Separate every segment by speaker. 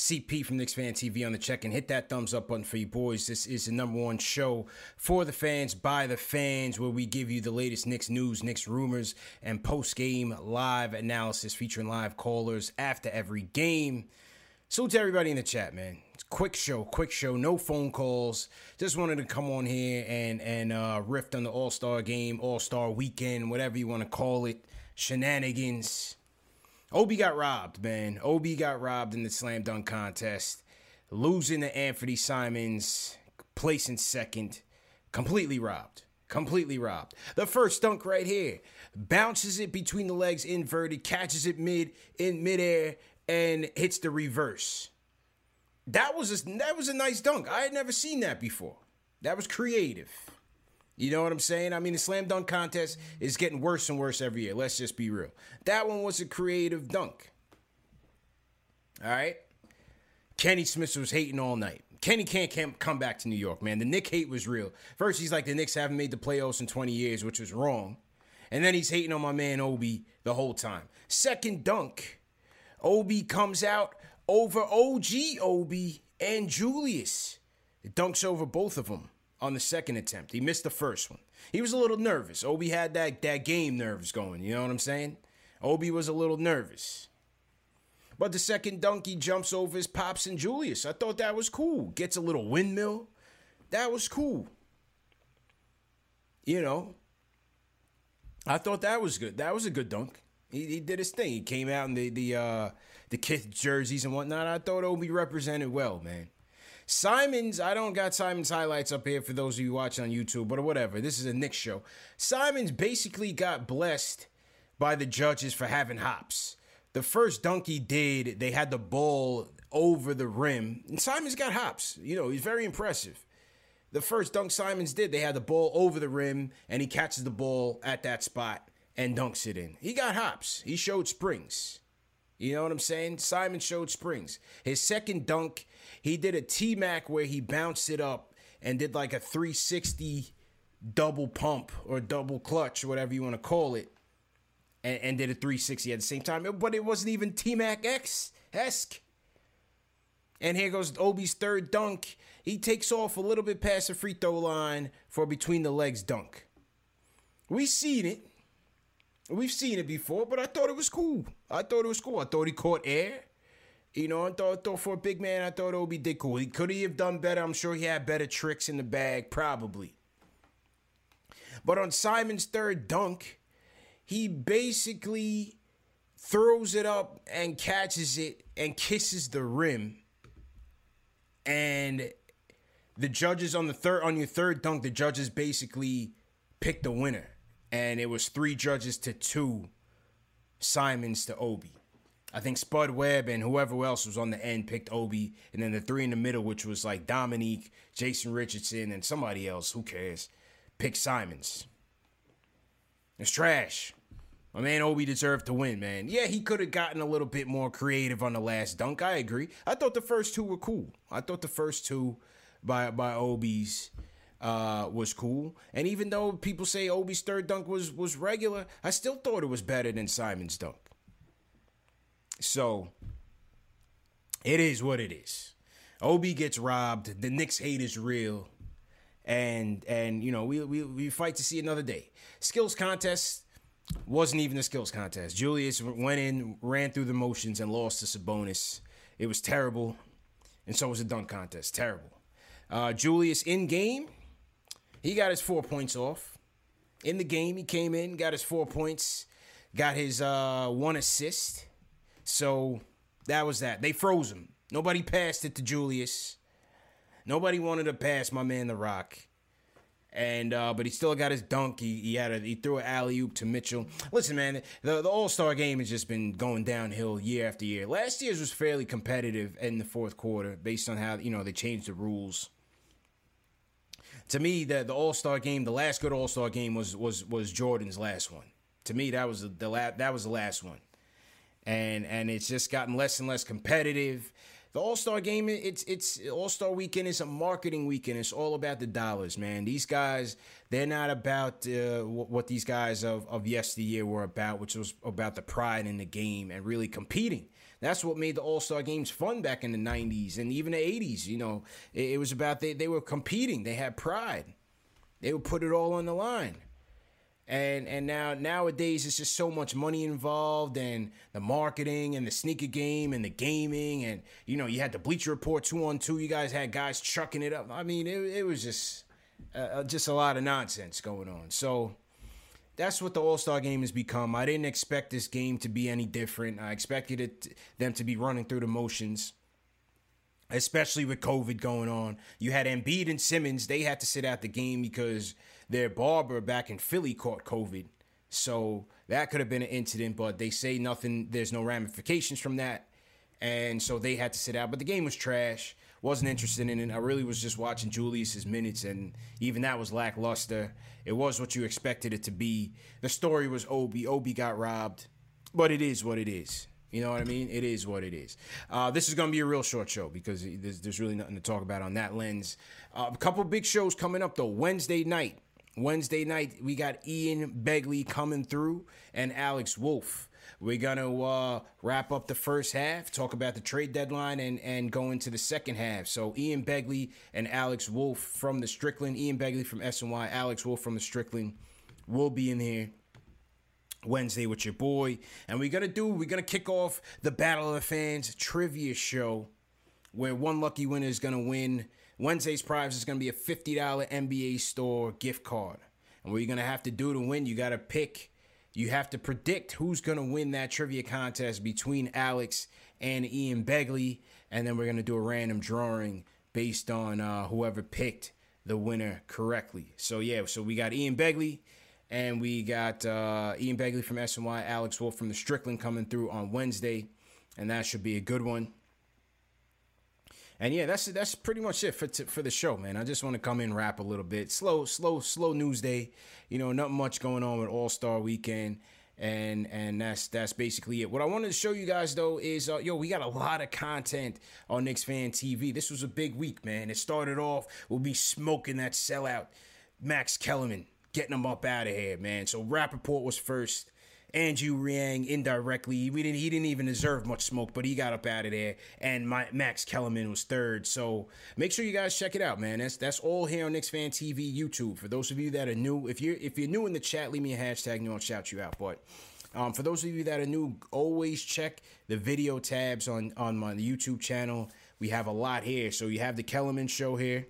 Speaker 1: CP from Knicks Fan TV on the check and hit that thumbs up button for you boys. This is the number one show for the fans, by the fans, where we give you the latest Knicks news, Knicks rumors, and post game live analysis featuring live callers after every game. Salute to everybody in the chat, man. Quick show, quick show, no phone calls. Just wanted to come on here and and uh, riff on the All Star game, All Star weekend, whatever you want to call it, shenanigans. Obi got robbed, man. Obi got robbed in the slam dunk contest, losing to Anthony Simons, placing second, completely robbed. Completely robbed. The first dunk right here. Bounces it between the legs inverted, catches it mid in midair, and hits the reverse. That was a, that was a nice dunk. I had never seen that before. That was creative. You know what I'm saying? I mean, the slam dunk contest is getting worse and worse every year. Let's just be real. That one was a creative dunk. All right? Kenny Smith was hating all night. Kenny can't come back to New York, man. The Knick hate was real. First, he's like, the Knicks haven't made the playoffs in 20 years, which was wrong. And then he's hating on my man Obi the whole time. Second dunk, Obi comes out over OG Obi and Julius. It dunks over both of them on the second attempt. He missed the first one. He was a little nervous. Obi had that that game nerves going. You know what I'm saying? Obi was a little nervous. But the second dunk, he jumps over his pops and Julius. I thought that was cool. Gets a little windmill. That was cool. You know, I thought that was good. That was a good dunk. He, he did his thing. He came out in the the uh, the kid jerseys and whatnot. I thought Obi represented well, man. Simons, I don't got Simons highlights up here for those of you watching on YouTube, but whatever. This is a Knicks show. Simons basically got blessed by the judges for having hops. The first dunk he did, they had the ball over the rim, and Simons got hops. You know, he's very impressive. The first dunk Simons did, they had the ball over the rim, and he catches the ball at that spot and dunks it in. He got hops. He showed springs. You know what I'm saying? Simon showed springs. His second dunk, he did a T Mac where he bounced it up and did like a 360 double pump or double clutch, whatever you want to call it, and, and did a 360 at the same time. But it wasn't even T Mac X esque. And here goes Obi's third dunk. He takes off a little bit past the free throw line for between the legs dunk. We seen it. We've seen it before, but I thought it was cool. I thought it was cool. I thought he caught air. You know, I thought, thought for a big man, I thought Obi did cool. He could he have done better? I'm sure he had better tricks in the bag, probably. But on Simon's third dunk, he basically throws it up and catches it and kisses the rim. And the judges on the third on your third dunk, the judges basically pick the winner. And it was three judges to two, Simons to Obi. I think Spud Webb and whoever else was on the end picked Obi, and then the three in the middle, which was like Dominique, Jason Richardson, and somebody else. Who cares? Pick Simons. It's trash. My man Obi deserved to win, man. Yeah, he could have gotten a little bit more creative on the last dunk. I agree. I thought the first two were cool. I thought the first two by by Obi's uh, was cool. And even though people say Obi's third dunk was was regular, I still thought it was better than Simon's dunk. So it is what it is. Obi gets robbed. The Knicks hate is real. And and you know, we we, we fight to see another day. Skills contest wasn't even a skills contest. Julius went in, ran through the motions, and lost to Sabonis. It was terrible, and so was the dunk contest. Terrible. Uh, Julius in game, he got his four points off. In the game, he came in, got his four points, got his uh, one assist. So that was that. They froze him. Nobody passed it to Julius. Nobody wanted to pass my man the Rock and uh, but he still got his dunk. He, he had a, he threw an alley oop to Mitchell. Listen, man, the the All Star game has just been going downhill year after year. Last year's was fairly competitive in the fourth quarter, based on how you know they changed the rules. To me, the the All Star game, the last good All Star game was was was Jordan's last one. To me, that was the, the la- that was the last one, and and it's just gotten less and less competitive the All Star game, it's it's All Star weekend is a marketing weekend. It's all about the dollars, man. These guys, they're not about uh, what these guys of of yesteryear were about, which was about the pride in the game and really competing. That's what made the All Star games fun back in the '90s and even the '80s. You know, it, it was about they they were competing. They had pride. They would put it all on the line and and now nowadays it's just so much money involved and the marketing and the sneaker game and the gaming and you know you had the bleacher report two on two you guys had guys chucking it up i mean it, it was just uh, uh, just a lot of nonsense going on so that's what the all-star game has become i didn't expect this game to be any different i expected it them to be running through the motions especially with covid going on you had Embiid and simmons they had to sit out the game because their barber back in Philly caught COVID. So that could have been an incident, but they say nothing, there's no ramifications from that. And so they had to sit out. But the game was trash. Wasn't interested in it. I really was just watching Julius's minutes, and even that was lackluster. It was what you expected it to be. The story was Obi. Obi got robbed, but it is what it is. You know what I mean? It is what it is. Uh, this is going to be a real short show because there's, there's really nothing to talk about on that lens. Uh, a couple big shows coming up though. Wednesday night, Wednesday night, we got Ian Begley coming through and Alex Wolf. We're gonna uh, wrap up the first half, talk about the trade deadline, and and go into the second half. So Ian Begley and Alex Wolf from the Strickland, Ian Begley from SNY, Alex Wolf from the Strickland, will be in here Wednesday with your boy, and we're gonna do we're gonna kick off the Battle of the Fans trivia show, where one lucky winner is gonna win Wednesday's prize is going to be a $50 NBA store gift card. And what you're going to have to do to win, you got to pick, you have to predict who's going to win that trivia contest between Alex and Ian Begley. And then we're going to do a random drawing based on uh, whoever picked the winner correctly. So, yeah, so we got Ian Begley and we got uh, Ian Begley from SNY, Alex Wolf from the Strickland coming through on Wednesday. And that should be a good one. And yeah, that's that's pretty much it for t- for the show, man. I just want to come in rap a little bit. Slow, slow, slow news day. You know, not much going on with All Star Weekend, and and that's that's basically it. What I wanted to show you guys though is, uh, yo, we got a lot of content on Knicks Fan TV. This was a big week, man. It started off, we'll be smoking that sellout, Max Kellerman, getting him up out of here, man. So Rapaport was first. Andrew Riang indirectly. We didn't. He didn't even deserve much smoke, but he got up out of there. And my, Max Kellerman was third. So make sure you guys check it out, man. That's that's all here on Knicks Fan TV YouTube. For those of you that are new, if you're if you're new in the chat, leave me a hashtag and I'll shout you out. But um, for those of you that are new, always check the video tabs on on my YouTube channel. We have a lot here. So you have the Kellerman show here.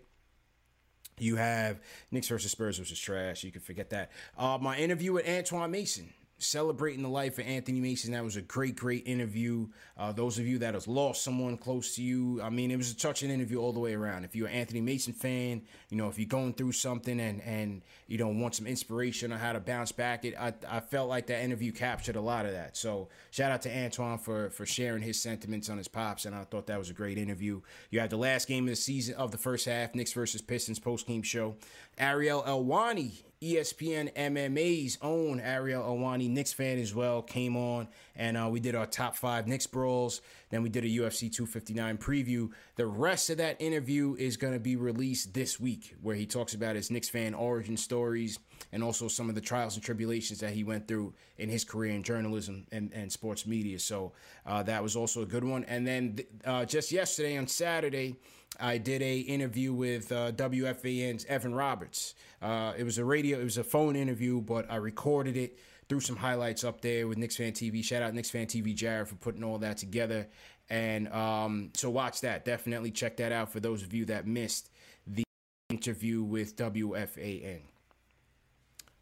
Speaker 1: You have Knicks versus Spurs, which is trash. You can forget that. Uh, my interview with Antoine Mason celebrating the life of Anthony Mason. That was a great, great interview. Uh, those of you that has lost someone close to you, I mean, it was a touching interview all the way around. If you're an Anthony Mason fan, you know, if you're going through something and and you know want some inspiration on how to bounce back, it I, I felt like that interview captured a lot of that. So shout out to Antoine for for sharing his sentiments on his pops, and I thought that was a great interview. You had the last game of the season of the first half, Knicks versus Pistons post game show. Ariel Helwani ESPN MMA's own Ariel Helwani, Knicks fan as well, came on and uh, we did our top five Knicks brawls. Then we did a UFC 259 preview. The rest of that interview is going to be released this week, where he talks about his Knicks fan origin stories and also some of the trials and tribulations that he went through in his career in journalism and, and sports media. So uh, that was also a good one. And then uh, just yesterday on Saturday, I did a interview with uh, WFAN's Evan Roberts. Uh, it was a radio, it was a phone interview, but I recorded it, threw some highlights up there with Knicks Fan TV. Shout out Knicks Fan TV Jared for putting all that together. And um, so watch that. Definitely check that out for those of you that missed the interview with WFAN.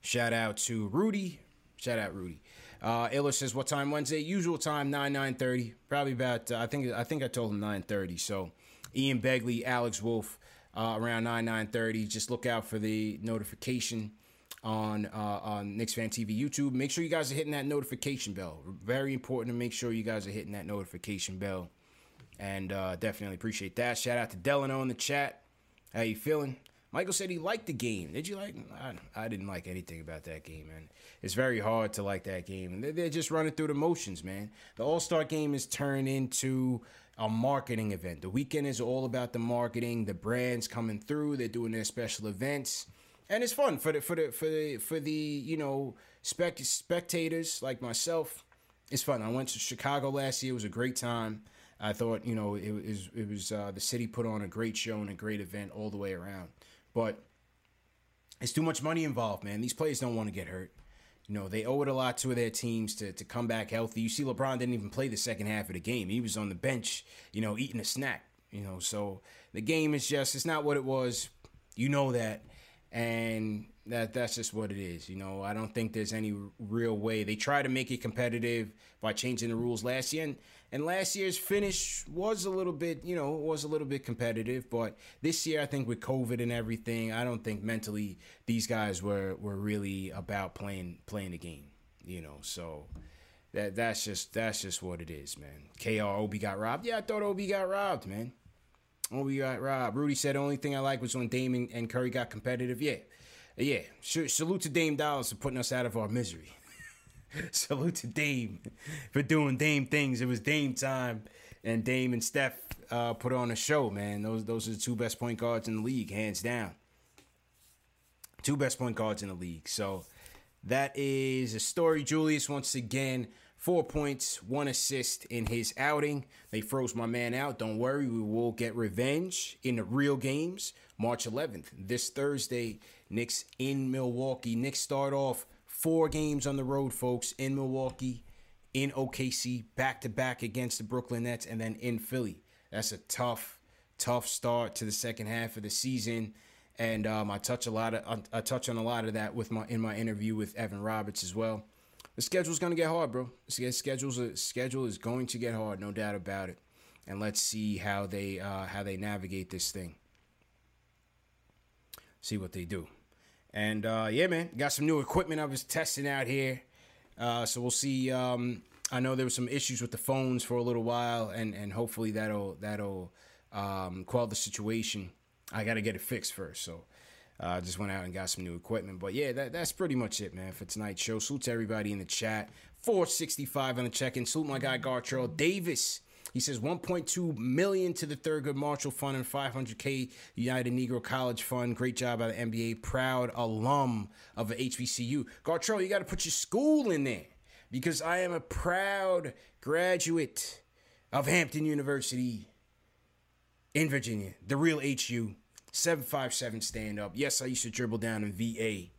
Speaker 1: Shout out to Rudy. Shout out Rudy. Uh, Illa says, "What time Wednesday? Usual time nine nine thirty. Probably about. Uh, I think I think I told him nine thirty. So Ian Begley, Alex Wolf, uh, around 9, 9.30. Just look out for the notification on uh, on Knicks Fan TV YouTube. Make sure you guys are hitting that notification bell. Very important to make sure you guys are hitting that notification bell. And uh, definitely appreciate that. Shout out to Delano in the chat. How you feeling? Michael said he liked the game. Did you like? I, I didn't like anything about that game, man. It's very hard to like that game. They're, they're just running through the motions, man. The All Star game is turned into a marketing event. The weekend is all about the marketing, the brands coming through, they're doing their special events. And it's fun for the for the for the for the, you know, spect- spectators like myself. It's fun. I went to Chicago last year. It was a great time. I thought, you know, it was it was uh, the city put on a great show and a great event all the way around. But it's too much money involved, man. These players don't want to get hurt. You know, they owe it a lot to their teams to, to come back healthy. You see, LeBron didn't even play the second half of the game. He was on the bench, you know, eating a snack. You know, so the game is just, it's not what it was. You know that. And that that's just what it is. You know, I don't think there's any real way. They try to make it competitive by changing the rules last year. And and last year's finish was a little bit, you know, was a little bit competitive, but this year I think with COVID and everything, I don't think mentally these guys were were really about playing playing the game, you know. So that that's just that's just what it is, man. KR Obi got robbed. Yeah, I thought Obi got robbed, man. Obi got robbed. Rudy said the only thing I like was when Damon and Curry got competitive. Yeah. Yeah. Salute to Dame Dollars for putting us out of our misery. Salute to Dame for doing Dame things. It was Dame time, and Dame and Steph uh, put on a show. Man, those those are the two best point guards in the league, hands down. Two best point guards in the league. So that is a story. Julius once again. Four points, one assist in his outing. They froze my man out. Don't worry, we will get revenge in the real games. March 11th, this Thursday, Knicks in Milwaukee. Knicks start off Four games on the road, folks, in Milwaukee, in OKC, back to back against the Brooklyn Nets, and then in Philly. That's a tough, tough start to the second half of the season. And um, I touch a lot of I touch on a lot of that with my in my interview with Evan Roberts as well. The schedule's gonna get hard, bro. Schedule's a, schedule is going to get hard, no doubt about it. And let's see how they uh, how they navigate this thing. See what they do. And uh, yeah, man, got some new equipment I was testing out here. Uh, so we'll see. Um, I know there were some issues with the phones for a little while, and and hopefully that'll that'll um, quell the situation. I got to get it fixed first, so uh, I just went out and got some new equipment. But yeah, that, that's pretty much it, man, for tonight's show. Salute to everybody in the chat. 465 on the check-in. Salute my guy Gartrell Davis he says 1.2 million to the Thurgood Marshall Fund and 500k United Negro College Fund. Great job by the NBA. Proud alum of HBCU. Gartrell, you got to put your school in there because I am a proud graduate of Hampton University in Virginia, the real HU. 757 stand up. Yes, I used to dribble down in VA.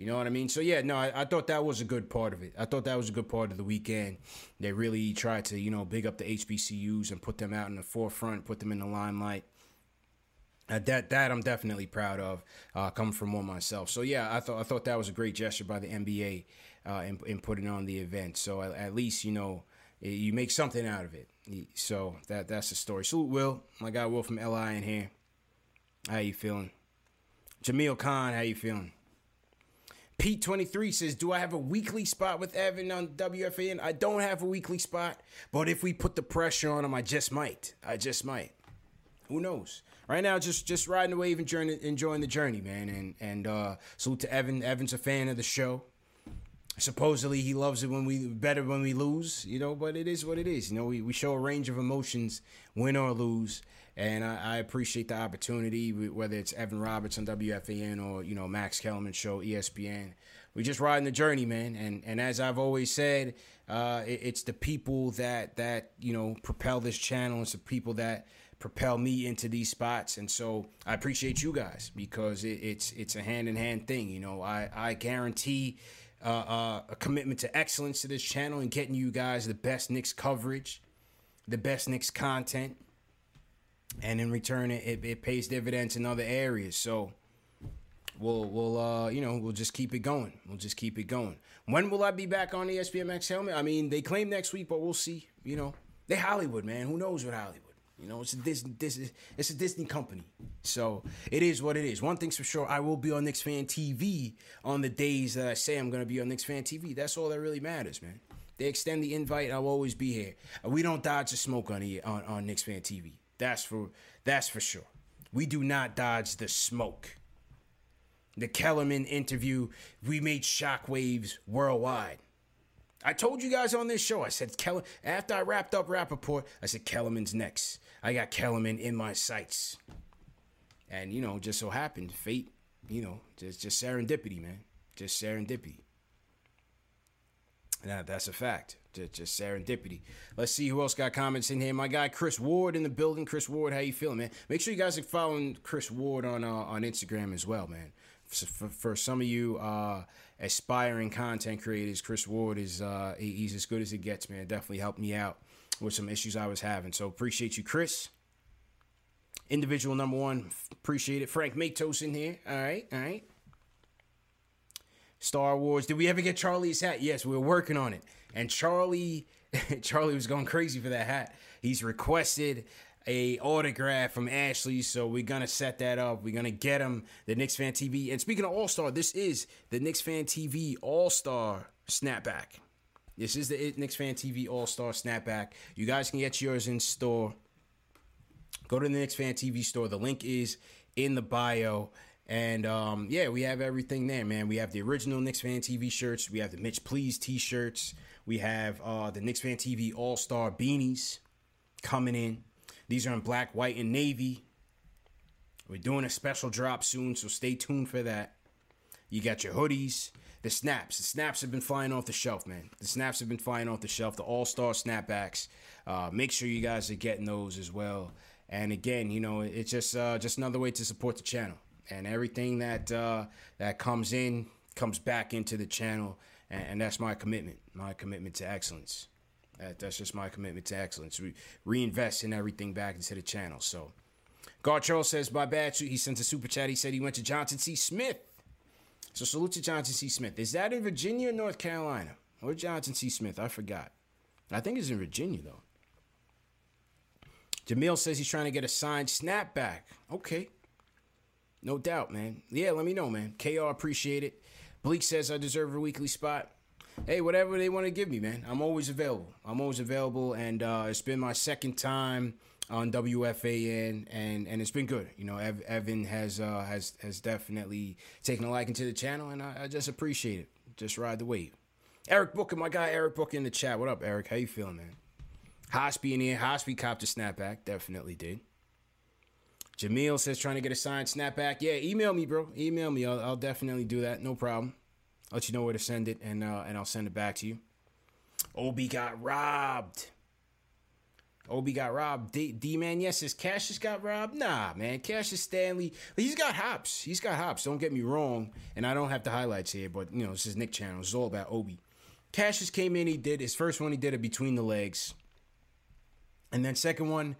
Speaker 1: You know what I mean? So yeah, no, I, I, thought that was a good part of it. I thought that was a good part of the weekend. They really tried to, you know, big up the HBCUs and put them out in the forefront, put them in the limelight. Uh, that that I'm definitely proud of, uh, coming from one myself. So yeah, I thought I thought that was a great gesture by the NBA uh, and, and putting on the event. So at, at least you know you make something out of it. So that that's the story. Salute Will, my guy Will from LI in here. How you feeling? Jamil Khan, how you feeling? Pete23 says, Do I have a weekly spot with Evan on WFAN? I don't have a weekly spot, but if we put the pressure on him, I just might. I just might. Who knows? Right now, just just riding the wave and journey, enjoying the journey, man. And and uh, salute to Evan. Evan's a fan of the show. Supposedly he loves it when we better when we lose, you know. But it is what it is. You know, we, we show a range of emotions, win or lose. And I, I, appreciate the opportunity, whether it's Evan Roberts on WFAN or you know Max Kellerman show ESPN. We just riding the journey, man. And and as I've always said, uh, it, it's the people that that you know propel this channel. It's the people that propel me into these spots. And so I appreciate you guys because it, it's it's a hand in hand thing. You know, I I guarantee. Uh, uh, a commitment to excellence to this channel and getting you guys the best Knicks coverage, the best Knicks content, and in return, it, it pays dividends in other areas. So we'll we'll uh, you know we'll just keep it going. We'll just keep it going. When will I be back on ESPN Max Kellerman? I mean, they claim next week, but we'll see. You know, they Hollywood, man. Who knows what Hollywood? You know, it's a Disney, it's a Disney company. So it is what it is. One thing's for sure, I will be on Knicks Fan TV on the days that I say I'm going to be on Knicks Fan TV. That's all that really matters, man. They extend the invite, I'll always be here. We don't dodge the smoke on, on, on Knicks Fan TV. That's for that's for sure. We do not dodge the smoke. The Kellerman interview, we made shockwaves worldwide. I told you guys on this show, I said Kellerman, after I wrapped up Rapaport, I said Kellerman's next. I got Kellerman in my sights. And, you know, just so happened, fate, you know, just, just serendipity, man. Just serendipity. Now that's a fact. Just, just serendipity. Let's see who else got comments in here. My guy Chris Ward in the building. Chris Ward, how you feeling, man? Make sure you guys are following Chris Ward on uh, on Instagram as well, man. For, for, some of you uh, aspiring content creators, Chris Ward is uh, he, he's as good as it gets, man. Definitely helped me out with some issues I was having. So appreciate you, Chris. Individual number one, appreciate it. Frank Matos in here. All right, all right. Star Wars. Did we ever get Charlie's hat? Yes, we are working on it. And Charlie, Charlie was going crazy for that hat. He's requested a autograph from Ashley, so we're gonna set that up. We're gonna get him the Knicks Fan TV. And speaking of All Star, this is the Knicks Fan TV All Star snapback. This is the Knicks Fan TV All Star snapback. You guys can get yours in store. Go to the Knicks Fan TV store. The link is in the bio. And um, yeah, we have everything there, man. We have the original Knicks Fan TV shirts. We have the Mitch Please t-shirts. We have uh, the Knicks Fan TV All Star beanies coming in. These are in black, white, and navy. We're doing a special drop soon, so stay tuned for that. You got your hoodies, the snaps. The snaps have been flying off the shelf, man. The snaps have been flying off the shelf. The All Star snapbacks. Uh, make sure you guys are getting those as well. And again, you know, it's just uh, just another way to support the channel and everything that uh, that comes in comes back into the channel, and, and that's my commitment. My commitment to excellence. That, that's just my commitment to excellence. We reinvest in everything back into the channel. So, Charles says, "My bad." He sent a super chat. He said he went to Johnson C. Smith. So salute to Johnson C. Smith. Is that in Virginia or North Carolina? Or Johnson C. Smith? I forgot. I think it's in Virginia though. Jamil says he's trying to get a signed snapback. Okay. No doubt, man. Yeah, let me know, man. KR, appreciate it. Bleak says I deserve a weekly spot. Hey, whatever they want to give me, man. I'm always available. I'm always available, and uh, it's been my second time on WFAN, and and it's been good. You know, Ev- Evan has uh, has has definitely taken a liking to the channel, and I, I just appreciate it. Just ride the wave. Eric Booker, my guy Eric Booker in the chat. What up, Eric? How you feeling, man? Hospi in here. Hospi copped a snapback. Definitely did. Jamil says trying to get a signed snapback. Yeah, email me, bro. Email me. I'll, I'll definitely do that. No problem. I'll let you know where to send it, and uh, and I'll send it back to you. Obi got robbed. Obi got robbed. D, D man, yes, his Cassius got robbed. Nah, man, Cassius Stanley. He's got hops. He's got hops. Don't get me wrong. And I don't have the highlights here, but you know this is Knick channel. It's all about Obi. Cassius came in. He did his first one. He did it between the legs, and then second one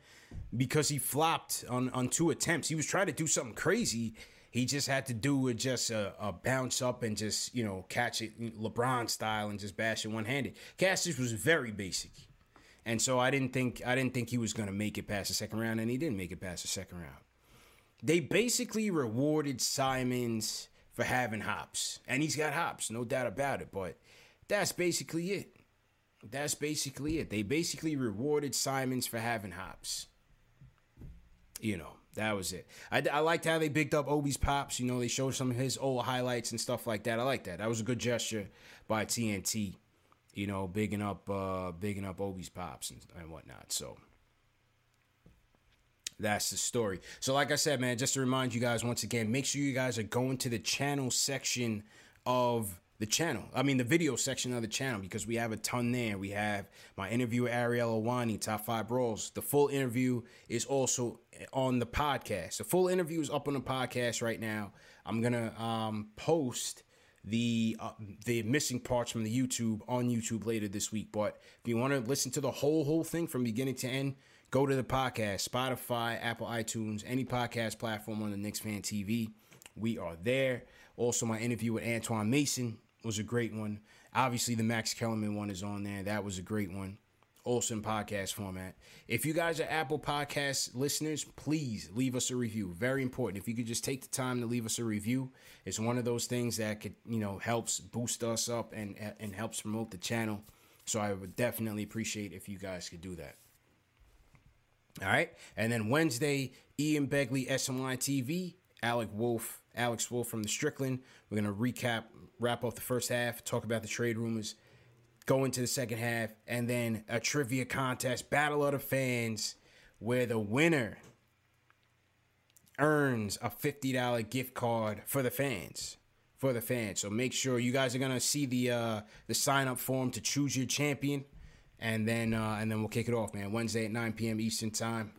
Speaker 1: because he flopped on, on two attempts. He was trying to do something crazy He just had to do it just a, a, bounce up and just, you know, catch it LeBron style and just bash it one handed. Cassius was very basic. And so I didn't think I didn't think he was gonna make it past the second round, and he didn't make it past the second round. They basically rewarded Simons for having hops. And he's got hops, no doubt about it. But that's basically it. That's basically it. They basically rewarded Simons for having hops. You know, that was it. I, I liked how they bigged up Obi's pops. You know, they showed some of his old highlights and stuff like that. I like that. That was a good gesture by TNT. You know, bigging up, uh, bigging up Obi's pops and, and whatnot. So that's the story. So, like I said, man, just to remind you guys once again, make sure you guys are going to the channel section of the channel. I mean, the video section of the channel because we have a ton there. We have my interview with Ariel Helwani, Top 5 Brawls. The full interview is also on the podcast. The full interview is up on the podcast right now. I'm to um, post the uh, the missing parts from the YouTube on YouTube later this week. But if you want to listen to the whole whole thing from beginning to end, go to the podcast, Spotify, Apple iTunes, any podcast platform on the Knicks Fan TV. We are there. Also, my interview with Antoine Mason was a great one. Obviously, the Max Kellerman one is on there. That was a great one. Also in podcast format. If you guys are Apple Podcast listeners, please leave us a review. Very important. If you could just take the time to leave us a review, it's one of those things that could, you know, helps boost us up and and helps promote the channel. So I would definitely appreciate if you guys could do that. All right. And then Wednesday, Ian Begley, SNY TV, Alec Wolf, Alex Wolf from the Strickland. We're gonna recap, wrap up the first half, talk about the trade rumors, go into the second half, and then a trivia contest, battle of the fans, where the winner earns a $50 gift card for the fans. For the fans. So make sure you guys are gonna see the uh the sign up form to choose your champion and then uh, and then we'll kick it off, man. Wednesday at 9 p.m. Eastern time.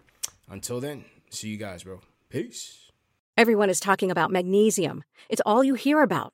Speaker 1: Until then, see you guys, bro. Peace.
Speaker 2: Everyone is talking about magnesium. It's all you hear about.